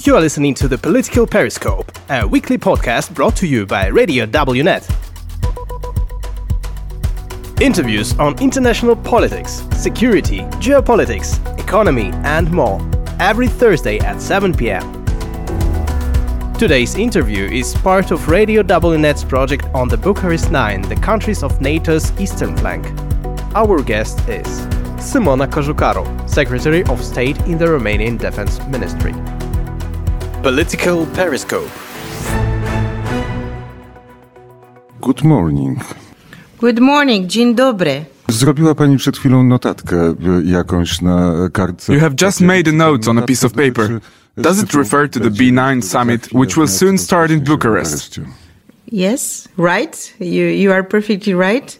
You are listening to the Political Periscope, a weekly podcast brought to you by Radio WNet. Interviews on international politics, security, geopolitics, economy, and more, every Thursday at 7 pm. Today's interview is part of Radio WNet's project on the Bucharest 9, the countries of NATO's eastern flank. Our guest is Simona Cojocaru, Secretary of State in the Romanian Defense Ministry. Political Periscope. Good morning. Good morning, dzień dobry. Zrobiła pani przed chwilą notatkę jakąś na kartce. You have just made a note on a piece of paper. Does it refer to the B9 summit, which will soon start in Bucharest? Yes, right. You you are perfectly right.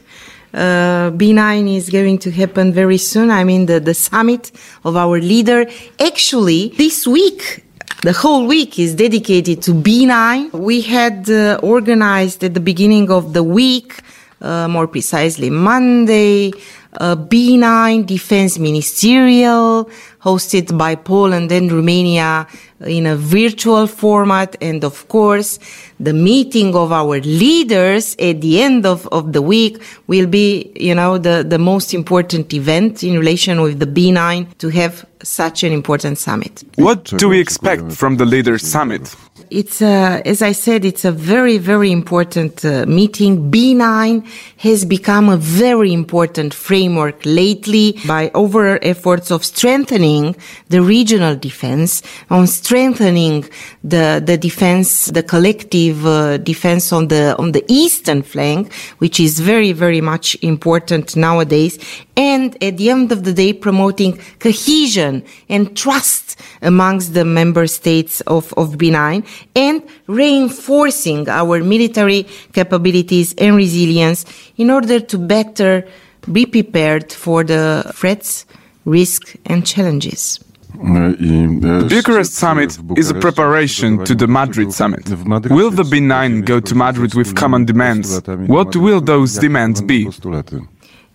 Uh, B9 is going to happen very soon. I mean, the, the summit of our leader. Actually, this week, the whole week is dedicated to B9. We had uh, organized at the beginning of the week, uh, more precisely Monday, a B9 Defense Ministerial hosted by Poland and Romania in a virtual format. And of course, the meeting of our leaders at the end of, of the week will be, you know, the, the most important event in relation with the B9 to have such an important summit. What do we expect from the Leaders Summit? It's a, as I said, it's a very, very important uh, meeting. B9 has become a very important framework lately by overall efforts of strengthening the regional defense, on strengthening the, the defense, the collective uh, defense on the, on the eastern flank, which is very, very much important nowadays. And at the end of the day, promoting cohesion and trust amongst the member states of, of B9 and reinforcing our military capabilities and resilience in order to better be prepared for the threats, risks, and challenges. The Bucharest summit is a preparation to the Madrid summit. Will the B9 go to Madrid with common demands? What will those demands be?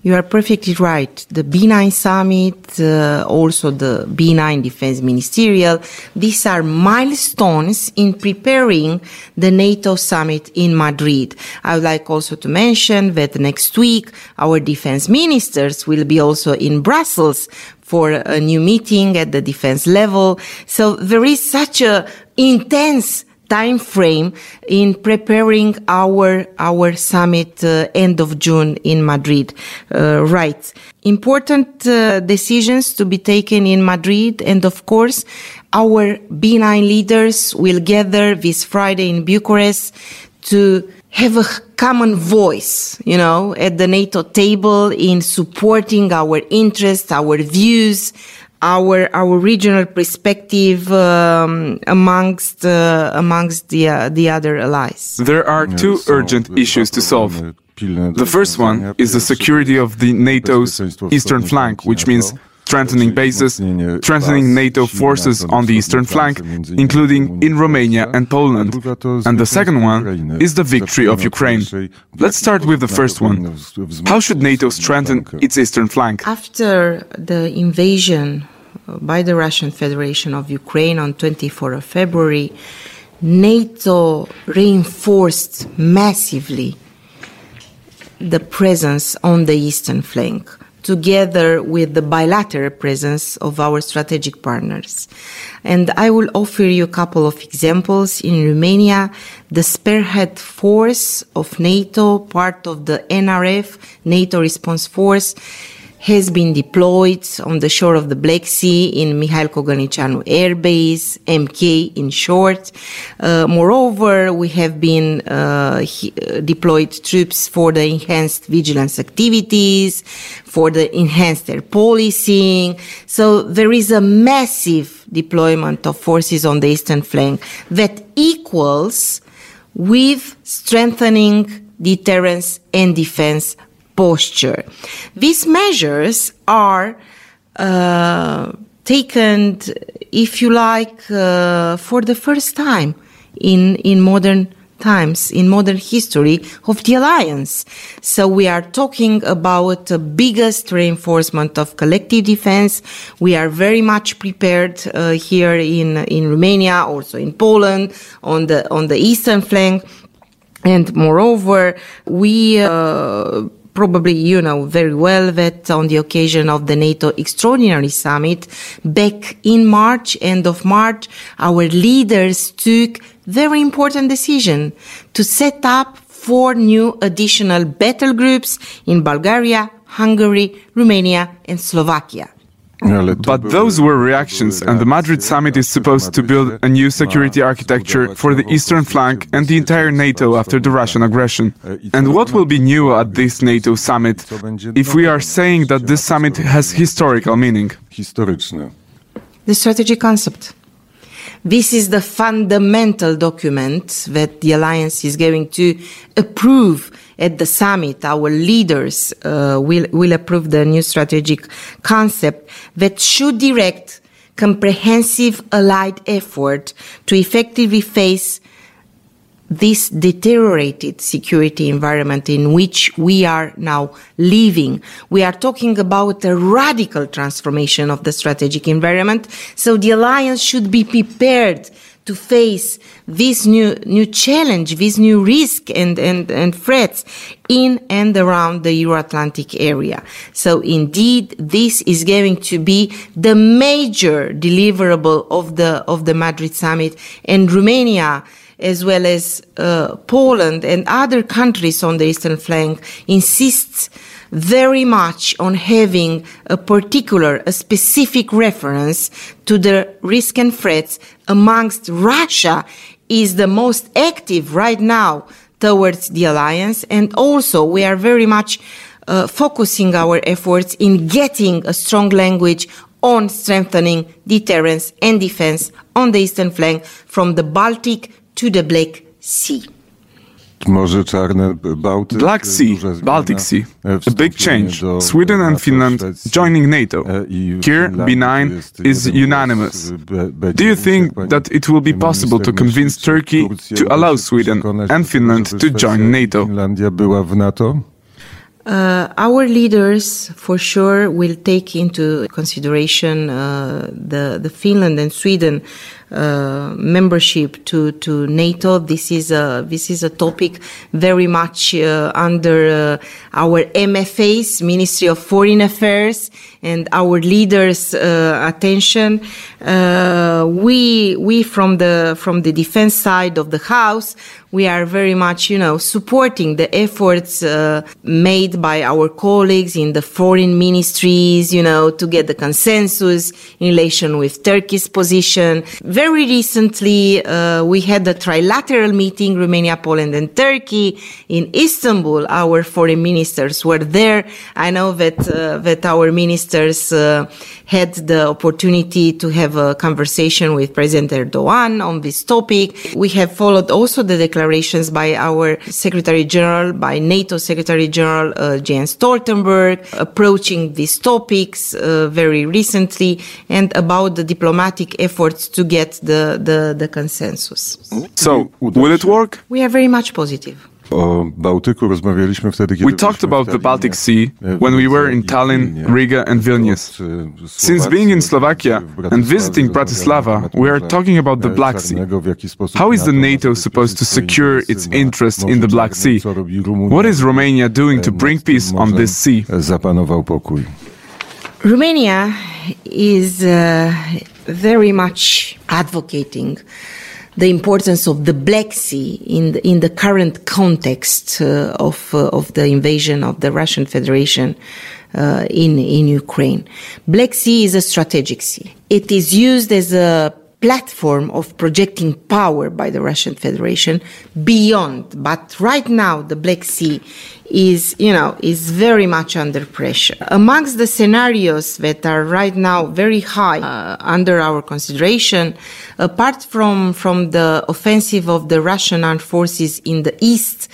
You are perfectly right. The B9 summit, uh, also the B9 defense ministerial, these are milestones in preparing the NATO summit in Madrid. I would like also to mention that next week our defense ministers will be also in Brussels for a new meeting at the defense level. So there is such a intense time frame in preparing our our summit uh, end of June in Madrid. Uh, right, important uh, decisions to be taken in Madrid, and of course, our B9 leaders will gather this Friday in Bucharest to have a common voice, you know, at the NATO table in supporting our interests, our views, our our regional perspective um, amongst uh, amongst the uh, the other allies. There are two urgent issues to solve. The first one is the security of the NATO's eastern flank, which means strengthening bases, strengthening NATO forces on the eastern flank, including in Romania and Poland. And the second one is the victory of Ukraine. Let's start with the first one. How should NATO strengthen its eastern flank? After the invasion by the Russian Federation of Ukraine on 24 of February, NATO reinforced massively the presence on the eastern flank together with the bilateral presence of our strategic partners. And I will offer you a couple of examples. In Romania, the spearhead force of NATO, part of the NRF, NATO Response Force, has been deployed on the shore of the Black Sea in Mihail Kogalniceanu Air Base, MK in short. Uh, moreover, we have been uh, he, uh, deployed troops for the enhanced vigilance activities, for the enhanced air policing. So there is a massive deployment of forces on the eastern flank that equals with strengthening deterrence and defense posture. These measures are uh, taken, if you like, uh, for the first time in in modern times in modern history of the alliance. So we are talking about the biggest reinforcement of collective defense. We are very much prepared uh, here in in Romania, also in Poland, on the on the eastern flank, and moreover, we. Uh, probably you know very well that on the occasion of the NATO Extraordinary Summit back in March, end of March, our leaders took very important decision to set up four new additional battle groups in Bulgaria, Hungary, Romania, and Slovakia. But those were reactions, and the Madrid summit is supposed to build a new security architecture for the eastern flank and the entire NATO after the Russian aggression. And what will be new at this NATO summit if we are saying that this summit has historical meaning? The strategy concept. This is the fundamental document that the alliance is going to approve at the summit. Our leaders uh, will, will approve the new strategic concept that should direct comprehensive allied effort to effectively face this deteriorated security environment in which we are now living. We are talking about a radical transformation of the strategic environment. So the alliance should be prepared to face this new new challenge, this new risk and, and, and threats in and around the Euro-Atlantic area. So indeed, this is going to be the major deliverable of the of the Madrid summit and Romania as well as uh, Poland and other countries on the eastern flank, insists very much on having a particular, a specific reference to the risk and threats amongst Russia is the most active right now towards the alliance. And also we are very much uh, focusing our efforts in getting a strong language on strengthening deterrence and defense on the eastern flank from the Baltic to the Black Sea. Black Sea, Baltic Sea, a big change. Sweden and Finland joining NATO. Here, B9 is unanimous. Do you think that it will be possible to convince Turkey to allow Sweden and Finland to join NATO? Uh, our leaders, for sure, will take into consideration uh, the the Finland and Sweden uh, membership to, to NATO. This is a this is a topic very much uh, under uh, our MFA's Ministry of Foreign Affairs and our leaders' uh, attention. Uh, we we from the from the defense side of the house we are very much you know supporting the efforts made by our colleagues in the foreign ministries you know to get the consensus in relation with Turkey's position. Very very recently, uh, we had a trilateral meeting, Romania, Poland, and Turkey in Istanbul. Our foreign ministers were there. I know that uh, that our ministers uh, had the opportunity to have a conversation with President Erdogan on this topic. We have followed also the declarations by our Secretary General, by NATO Secretary General uh, Jens Stoltenberg, approaching these topics uh, very recently, and about the diplomatic efforts to get the, the, the consensus. So, will it work? We are very much positive. O Bałtyku rozmawialiśmy wtedy, kiedy We talked about the Baltic Sea when we were in Tallinn, Riga and Vilnius. Since being in Slovakia and visiting Bratislava, we are talking about the Black Sea. How is the NATO supposed to secure its interests in the Black Sea? What is Romania doing to bring peace on this sea? Romania is uh, very much advocating the importance of the Black Sea in the, in the current context uh, of uh, of the invasion of the Russian Federation uh, in in Ukraine. Black Sea is a strategic sea. It is used as a platform of projecting power by the Russian Federation beyond. But right now, the Black Sea is, you know, is very much under pressure. Amongst the scenarios that are right now very high uh, under our consideration, apart from, from the offensive of the Russian armed forces in the east,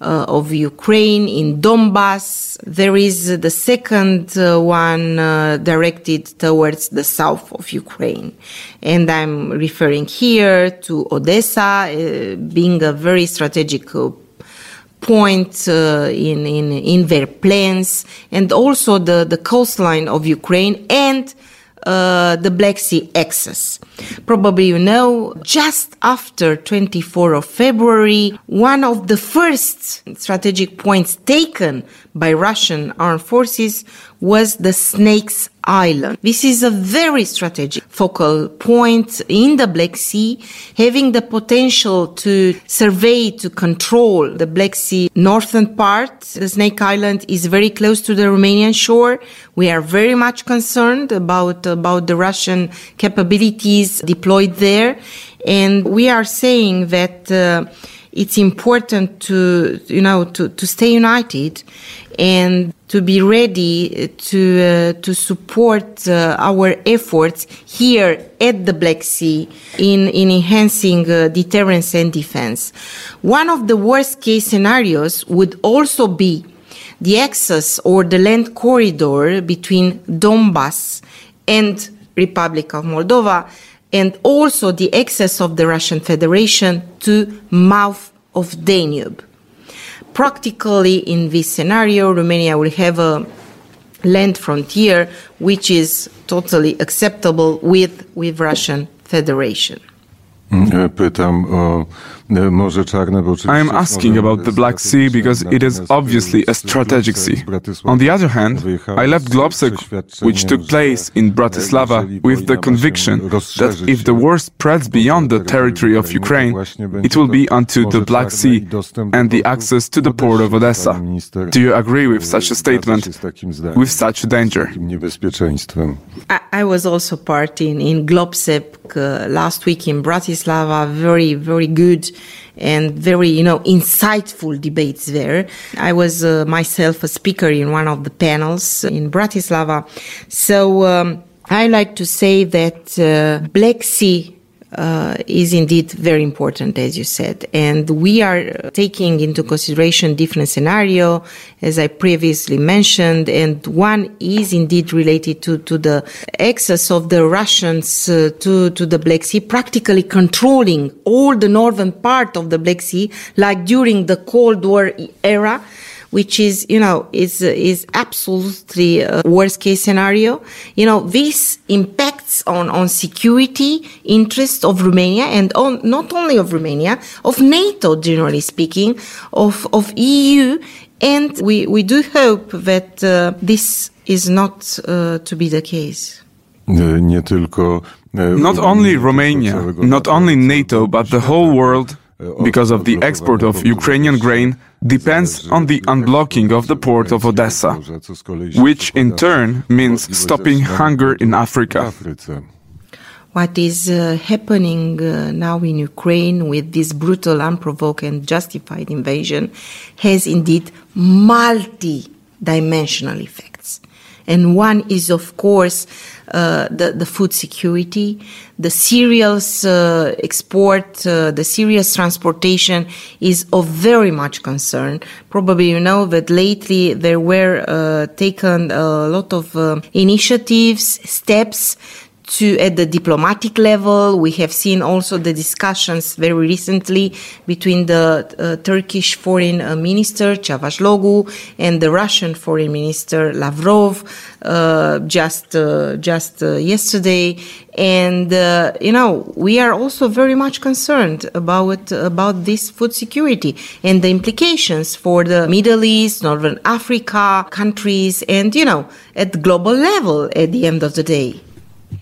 uh, of Ukraine in Donbass. There is the second uh, one uh, directed towards the south of Ukraine. And I'm referring here to Odessa uh, being a very strategic uh, point uh, in, in, in their plans and also the, the coastline of Ukraine and uh, the Black Sea access. Probably you know, just after 24 of February, one of the first strategic points taken by Russian armed forces was the Snakes Island. This is a very strategic focal point in the Black Sea, having the potential to survey, to control the Black Sea northern part. The Snake Island is very close to the Romanian shore. We are very much concerned about, about the Russian capabilities deployed there. And we are saying that uh, it's important to, you know, to, to stay united and to be ready to uh, to support uh, our efforts here at the Black Sea in in enhancing uh, deterrence and defense. One of the worst case scenarios would also be the access or the land corridor between Donbass and Republic of Moldova and also the access of the Russian Federation to mouth of Danube practically in this scenario, Romania will have a land frontier which is totally acceptable with, with Russian Federation. Pytam o Morze Czarne, bo I am asking about the Black Sea because it is obviously a strategic sea. On the other hand, I left Globsec, which took place in Bratislava, with the conviction that if the war spreads beyond the territory of Ukraine, it will be onto the Black Sea and the access to the port of Odessa. Do you agree with such a statement, with such a danger? I, I was also part in, in Uh, last week in Bratislava, very, very good and very, you know, insightful debates there. I was uh, myself a speaker in one of the panels in Bratislava. So, um, I like to say that uh, Black Sea uh, is indeed very important, as you said. And we are taking into consideration different scenario, as I previously mentioned, and one is indeed related to, to the access of the Russians uh, to, to the Black Sea, practically controlling all the northern part of the Black Sea, like during the Cold War era which is, you know, is, is absolutely a worst case scenario. You know, this impacts on, on security interests of Romania and on, not only of Romania, of NATO, generally speaking, of, of EU. And we, we do hope that uh, this is not uh, to be the case. Not only Romania, not only NATO, but the whole world because of the export of Ukrainian grain, depends on the unblocking of the port of Odessa, which in turn means stopping hunger in Africa. What is uh, happening uh, now in Ukraine with this brutal, unprovoked, and justified invasion has indeed multi dimensional effects. And one is, of course, uh, the, the food security, the cereals uh, export, uh, the cereals transportation is of very much concern. Probably you know that lately there were uh, taken a lot of uh, initiatives, steps to at the diplomatic level. We have seen also the discussions very recently between the uh, Turkish foreign uh, minister Cavusoglu and the Russian foreign minister Lavrov uh, just uh, just uh, yesterday. And uh, you know we are also very much concerned about about this food security and the implications for the Middle East, Northern Africa countries, and you know at global level at the end of the day.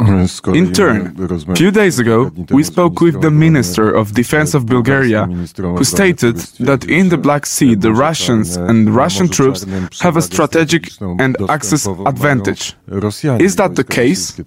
In turn, a few days ago, we spoke with the Minister of Defense of Bulgaria, who stated that in the Black Sea, the Russians and Russian troops have a strategic and access advantage. Is that the case?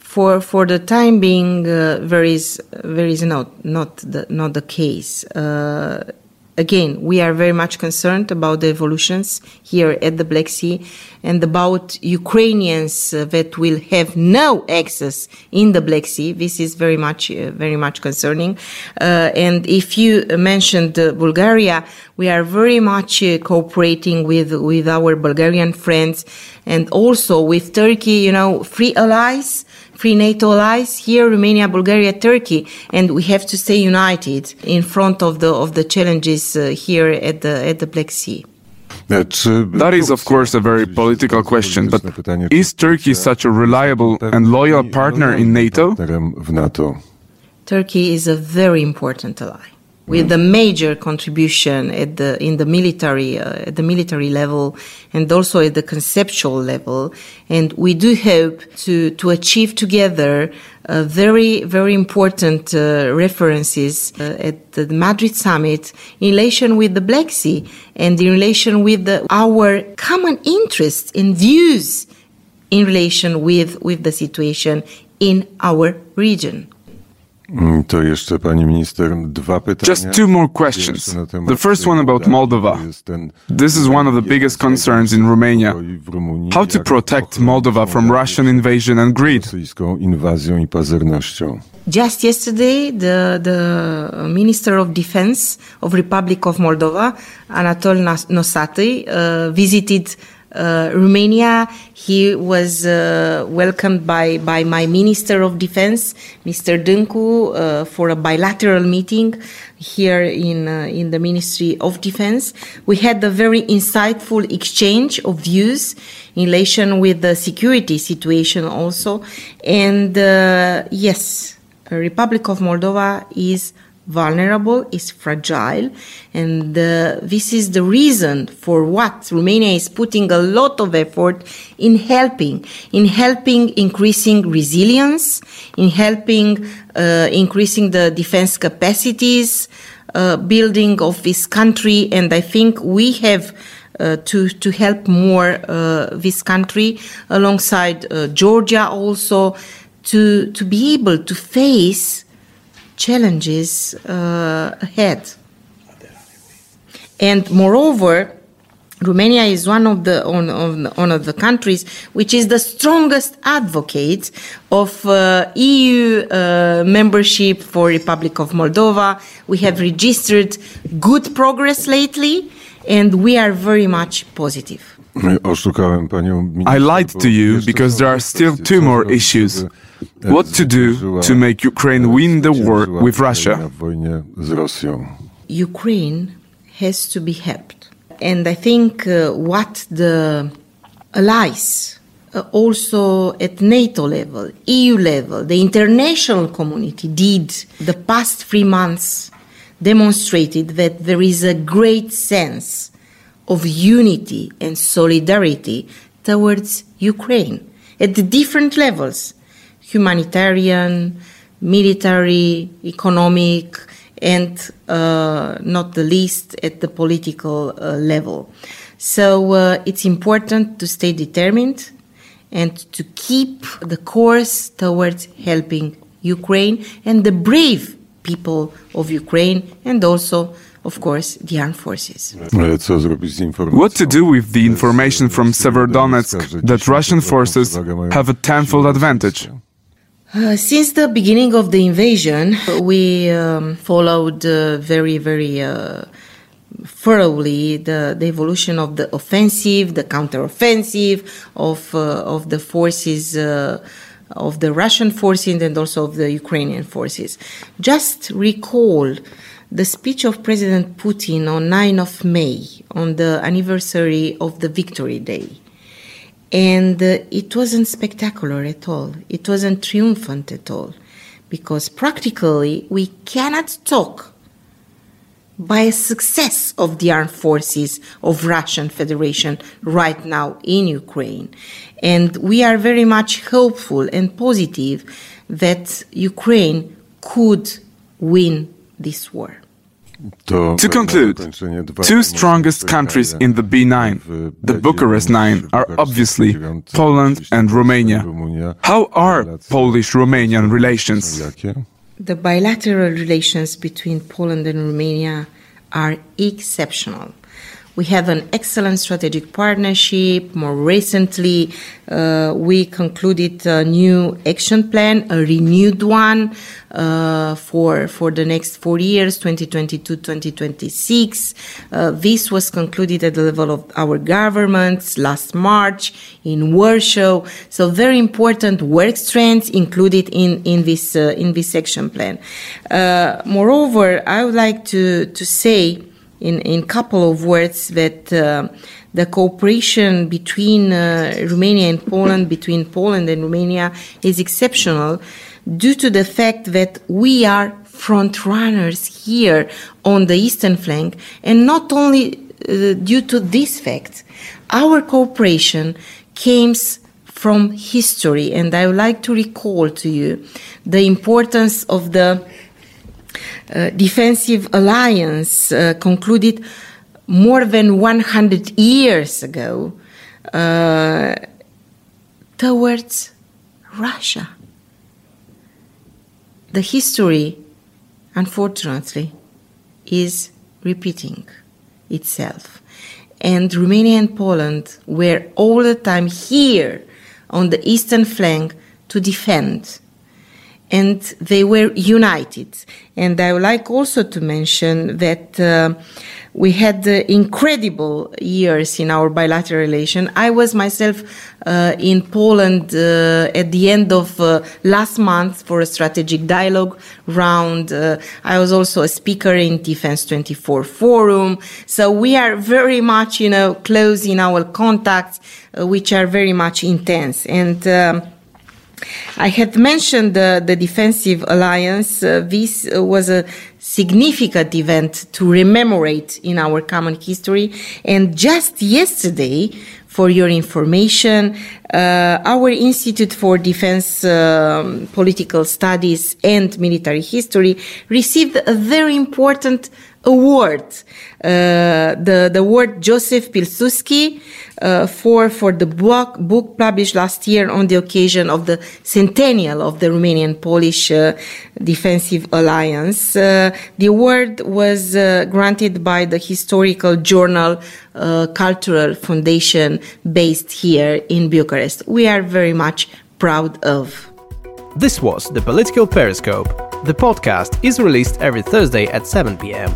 For, for the time being, uh, there is, there is not, not, the, not the case. Uh, again, we are very much concerned about the evolutions here at the Black Sea and about Ukrainians uh, that will have no access in the Black Sea. This is very much, uh, very much concerning. Uh, and if you mentioned uh, Bulgaria, we are very much uh, cooperating with, with our Bulgarian friends and also with Turkey, you know, free allies free NATO allies here, Romania, Bulgaria, Turkey, and we have to stay united in front of the of the challenges uh, here at the at the Black Sea. That is, of course, a very political question, but is Turkey such a reliable and loyal partner in NATO? Turkey is a very important ally with a major contribution at the in the military uh, at the military level and also at the conceptual level. And we do hope to to achieve together uh, very very important uh, references uh, at the Madrid summit in relation with the Black Sea and in relation with the, our common interests and views in relation with with the situation in our region to jeszcze, pani minister, dwa pytania. Just two more questions. The first one about Moldova. This is one of the biggest concerns in Romania. How to protect Moldova from Russian invasion and greed? inwazją i pazernością. Just yesterday, the, the Minister of Defense of Republic of Moldova, Anatol Nosati, uh, visited uh, Romania. He was uh, welcomed by, by my Minister of Defense, Mr. Dîncu, uh, for a bilateral meeting here in, uh, in the Ministry of Defense. We had a very insightful exchange of views in relation with the security situation also. And uh, yes, Republic of Moldova is vulnerable, is fragile, and uh, this is the reason for what Romania is putting a lot of effort in helping, in helping increasing resilience, in helping uh, increasing the defense capacities, uh, building of this country, and I think we have. Uh, to to help more uh, this country alongside uh, Georgia also to to be able to face challenges uh, ahead. And moreover, Romania is one of the one of, one of the countries which is the strongest advocate of uh, EU uh, membership for Republic of Moldova. We have registered good progress lately, and we are very much positive. I lied to you because there are still two more issues what to do to make Ukraine win the war with Russia. Ukraine has to be helped. And I think uh, what the allies, uh, also at NATO level, EU level, the international community did the past three months demonstrated that there is a great sense of unity and solidarity towards Ukraine at the different levels humanitarian, military, economic, and uh, not the least at the political uh, level. So uh, it's important to stay determined and to keep the course towards helping Ukraine and the brave people of Ukraine and also of course, the armed forces. What to do with the information from Severodonetsk that Russian forces have a tenfold advantage? Uh, since the beginning of the invasion, we um, followed uh, very, very uh, thoroughly the, the evolution of the offensive, the counteroffensive of uh, of the forces uh, of the Russian forces and also of the Ukrainian forces. Just recall the speech of President Putin on 9 of May, on the anniversary of the Victory Day. And uh, it wasn't spectacular at all. It wasn't triumphant at all. Because practically, we cannot talk by a success of the armed forces of Russian Federation right now in Ukraine. And we are very much hopeful and positive that Ukraine could win this war. To conclude, two strongest countries in the B9, the Bucharest Nine, are obviously Poland and Romania. How are Polish-Romanian relations? The bilateral relations between Poland and Romania are exceptional. We have an excellent strategic partnership. More recently, uh, we concluded a new action plan, a renewed one uh, for for the next four years, 2022-2026. Uh, this was concluded at the level of our governments last March in Warsaw. So very important work strands included in in this uh, in this action plan. Uh, moreover, I would like to to say in in couple of words that uh, the cooperation between uh, Romania and Poland, between Poland and Romania, is exceptional due to the fact that we are front runners here on the eastern flank, and not only uh, due to this fact, our cooperation comes from history, and I would like to recall to you the importance of the defensive alliance uh, concluded more than 100 years ago uh, towards Russia. The history, unfortunately, is repeating itself. And Romania and Poland were all the time here on the eastern flank to defend and they were united. And I would like also to mention that uh, we had uh, incredible years in our bilateral relation. I was myself uh, in Poland uh, at the end of uh, last month for a strategic dialogue round. Uh, I was also a speaker in Defense 24 forum. So we are very much, you know, close in our contacts, which are very much intense. And um, I had mentioned the, the defensive alliance. Uh, this uh, was a significant event to rememorate in our common history. And just yesterday, for your information, uh, our Institute for Defense um, Political Studies and Military History received a very important award, uh, the the award Joseph Pilsudski uh, for for the book book published last year on the occasion of the centennial of the Romanian Polish uh, Defensive Alliance. Uh, the award was uh, granted by the historical journal uh, Cultural Foundation based here in Bucharest. We are very much proud of. This was the Political Periscope. The podcast is released every Thursday at 7 p.m.